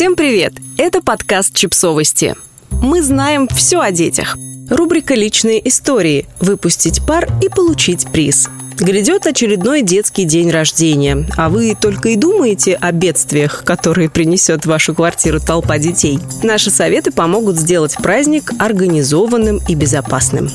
Всем привет! Это подкаст «Чипсовости». Мы знаем все о детях. Рубрика «Личные истории» – выпустить пар и получить приз. Грядет очередной детский день рождения, а вы только и думаете о бедствиях, которые принесет в вашу квартиру толпа детей. Наши советы помогут сделать праздник организованным и безопасным.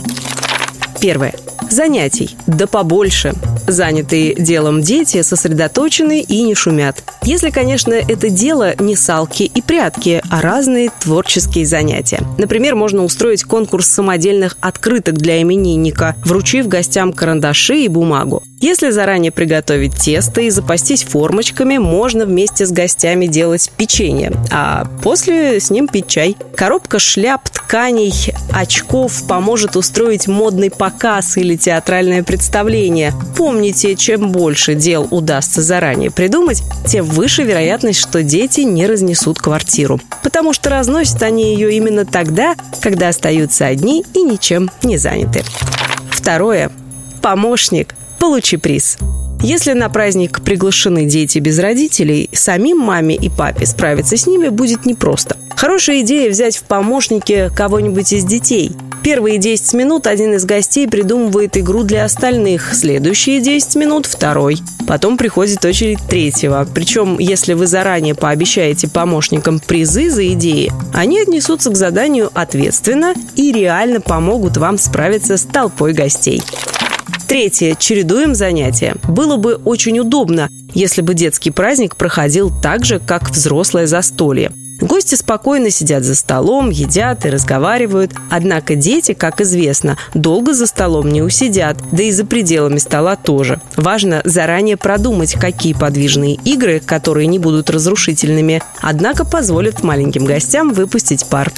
Первое. Занятий. Да побольше. Занятые делом дети сосредоточены и не шумят. Если, конечно, это дело не салки и прятки, а разные творческие занятия. Например, можно устроить конкурс самодельных открыток для именинника, вручив гостям карандаши и бумагу. Если заранее приготовить тесто и запастись формочками, можно вместе с гостями делать печенье, а после с ним пить чай. Коробка шляп, тканей, очков поможет устроить модный показ или театральное представление. Помните, чем больше дел удастся заранее придумать, тем выше вероятность, что дети не разнесут квартиру. Потому что разносят они ее именно тогда, когда остаются одни и ничем не заняты. Второе. Помощник. Получи приз. Если на праздник приглашены дети без родителей, самим маме и папе справиться с ними будет непросто. Хорошая идея взять в помощники кого-нибудь из детей. Первые 10 минут один из гостей придумывает игру для остальных, следующие 10 минут – второй. Потом приходит очередь третьего. Причем, если вы заранее пообещаете помощникам призы за идеи, они отнесутся к заданию ответственно и реально помогут вам справиться с толпой гостей. Третье. Чередуем занятия. Было бы очень удобно, если бы детский праздник проходил так же, как взрослое застолье. Гости спокойно сидят за столом, едят и разговаривают. Однако дети, как известно, долго за столом не усидят, да и за пределами стола тоже. Важно заранее продумать, какие подвижные игры, которые не будут разрушительными, однако позволят маленьким гостям выпустить пар.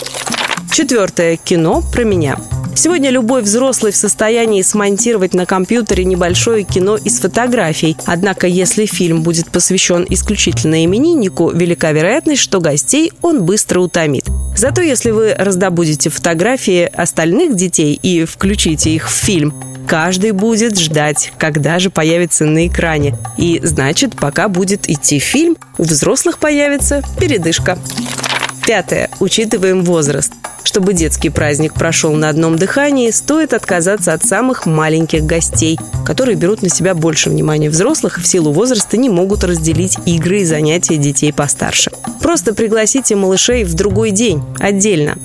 Четвертое. Кино про меня. Сегодня любой взрослый в состоянии смонтировать на компьютере небольшое кино из фотографий. Однако, если фильм будет посвящен исключительно имениннику, велика вероятность, что гостей он быстро утомит. Зато если вы раздобудете фотографии остальных детей и включите их в фильм, каждый будет ждать, когда же появится на экране. И значит, пока будет идти фильм, у взрослых появится передышка. Пятое. Учитываем возраст. Чтобы детский праздник прошел на одном дыхании, стоит отказаться от самых маленьких гостей, которые берут на себя больше внимания взрослых и в силу возраста не могут разделить игры и занятия детей постарше. Просто пригласите малышей в другой день, отдельно.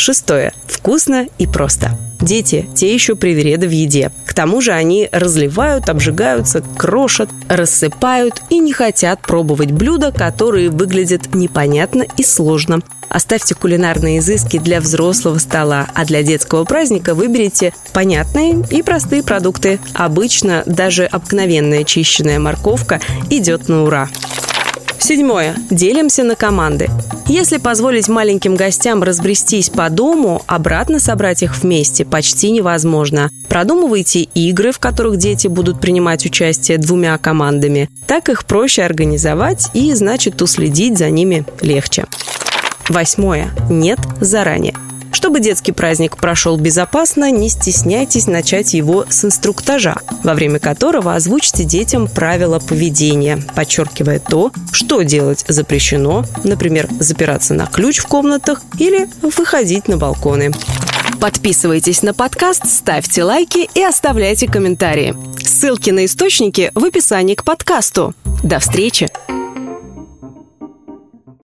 Шестое. Вкусно и просто. Дети – те еще привереды в еде. К тому же они разливают, обжигаются, крошат, рассыпают и не хотят пробовать блюда, которые выглядят непонятно и сложно. Оставьте кулинарные изыски для взрослого стола, а для детского праздника выберите понятные и простые продукты. Обычно даже обыкновенная чищенная морковка идет на ура. Седьмое. Делимся на команды. Если позволить маленьким гостям разбрестись по дому, обратно собрать их вместе почти невозможно. Продумывайте игры, в которых дети будут принимать участие двумя командами. Так их проще организовать и, значит, уследить за ними легче. Восьмое. Нет заранее. Чтобы детский праздник прошел безопасно, не стесняйтесь начать его с инструктажа, во время которого озвучьте детям правила поведения, подчеркивая то, что делать запрещено, например, запираться на ключ в комнатах или выходить на балконы. Подписывайтесь на подкаст, ставьте лайки и оставляйте комментарии. Ссылки на источники в описании к подкасту. До встречи!